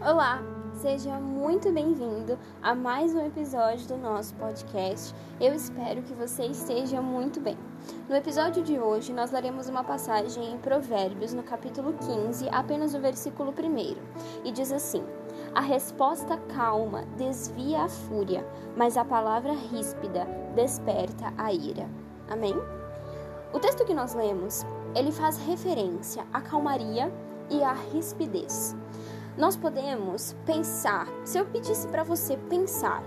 Olá, seja muito bem-vindo a mais um episódio do nosso podcast. Eu espero que você esteja muito bem. No episódio de hoje, nós daremos uma passagem em Provérbios, no capítulo 15, apenas o versículo 1, e diz assim: A resposta calma desvia a fúria, mas a palavra ríspida desperta a ira. Amém? O texto que nós lemos, ele faz referência à calmaria e à rispidez. Nós podemos pensar, se eu pedisse para você pensar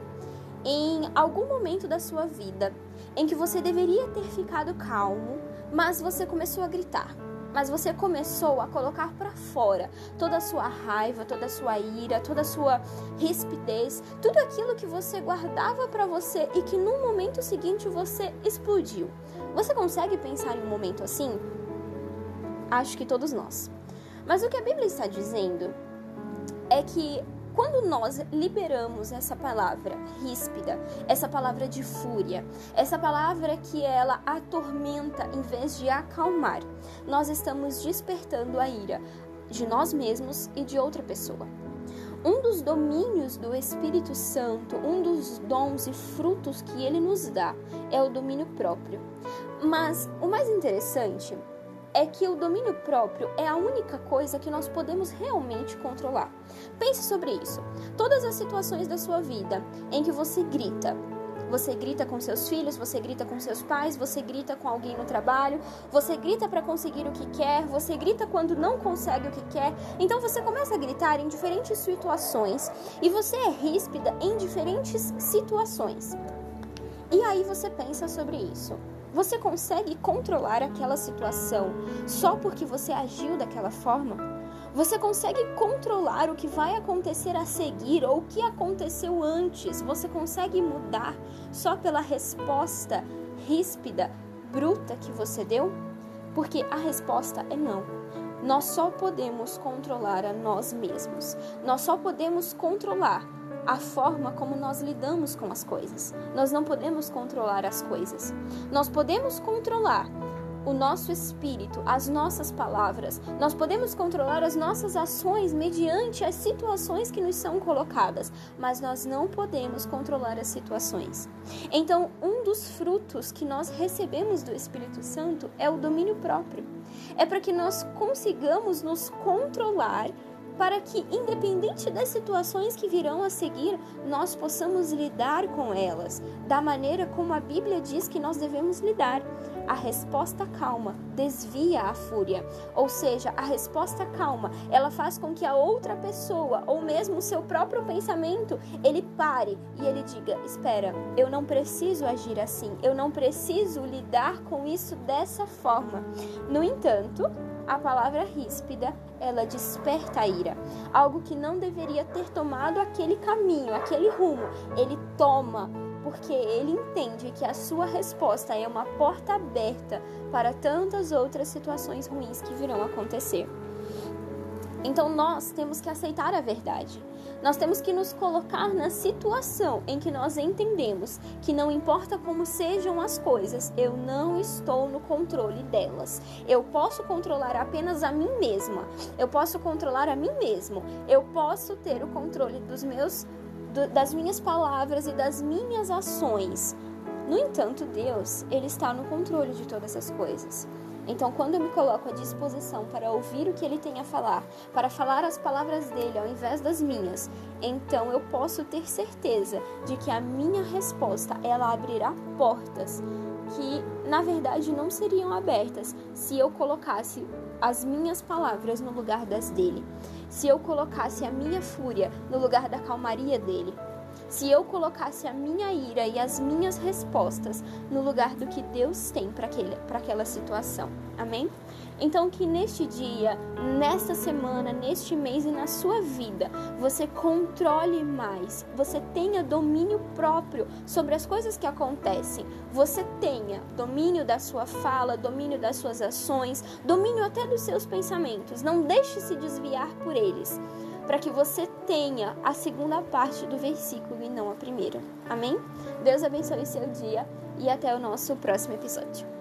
em algum momento da sua vida em que você deveria ter ficado calmo, mas você começou a gritar. Mas você começou a colocar para fora toda a sua raiva, toda a sua ira, toda a sua rispidez, tudo aquilo que você guardava para você e que no momento seguinte você explodiu. Você consegue pensar em um momento assim? Acho que todos nós. Mas o que a Bíblia está dizendo é que quando nós liberamos essa palavra ríspida, essa palavra de fúria, essa palavra que ela atormenta em vez de acalmar, nós estamos despertando a ira de nós mesmos e de outra pessoa. Um dos domínios do Espírito Santo, um dos dons e frutos que ele nos dá, é o domínio próprio. Mas o mais interessante é que o domínio próprio é a única coisa que nós podemos realmente controlar. Pense sobre isso. Todas as situações da sua vida em que você grita, você grita com seus filhos, você grita com seus pais, você grita com alguém no trabalho, você grita para conseguir o que quer, você grita quando não consegue o que quer. Então você começa a gritar em diferentes situações e você é ríspida em diferentes situações. E aí você pensa sobre isso. Você consegue controlar aquela situação só porque você agiu daquela forma? Você consegue controlar o que vai acontecer a seguir ou o que aconteceu antes? Você consegue mudar só pela resposta ríspida, bruta que você deu? Porque a resposta é não. Nós só podemos controlar a nós mesmos. Nós só podemos controlar a forma como nós lidamos com as coisas. Nós não podemos controlar as coisas. Nós podemos controlar o nosso espírito, as nossas palavras. Nós podemos controlar as nossas ações mediante as situações que nos são colocadas, mas nós não podemos controlar as situações. Então, um dos frutos que nós recebemos do Espírito Santo é o domínio próprio. É para que nós consigamos nos controlar para que, independente das situações que virão a seguir, nós possamos lidar com elas da maneira como a Bíblia diz que nós devemos lidar. A resposta calma desvia a fúria, ou seja, a resposta calma, ela faz com que a outra pessoa, ou mesmo o seu próprio pensamento, ele pare e ele diga: "Espera, eu não preciso agir assim, eu não preciso lidar com isso dessa forma". No entanto, a palavra ríspida, ela desperta a ira. Algo que não deveria ter tomado aquele caminho, aquele rumo, ele toma, porque ele entende que a sua resposta é uma porta aberta para tantas outras situações ruins que virão acontecer. Então nós temos que aceitar a verdade. Nós temos que nos colocar na situação em que nós entendemos que não importa como sejam as coisas, eu não estou no controle delas. Eu posso controlar apenas a mim mesma. Eu posso controlar a mim mesmo. Eu posso ter o controle dos meus das minhas palavras e das minhas ações. No entanto, Deus, ele está no controle de todas as coisas. Então, quando eu me coloco à disposição para ouvir o que ele tem a falar, para falar as palavras dele ao invés das minhas, então eu posso ter certeza de que a minha resposta ela abrirá portas que na verdade não seriam abertas se eu colocasse as minhas palavras no lugar das dele, se eu colocasse a minha fúria no lugar da calmaria dele se eu colocasse a minha ira e as minhas respostas no lugar do que Deus tem para aquela situação. Amém? Então, que neste dia, nesta semana, neste mês e na sua vida, você controle mais, você tenha domínio próprio sobre as coisas que acontecem, você tenha domínio da sua fala, domínio das suas ações, domínio até dos seus pensamentos. Não deixe se desviar por eles para que você tenha a segunda parte do versículo e não a primeira. Amém? Deus abençoe seu dia e até o nosso próximo episódio.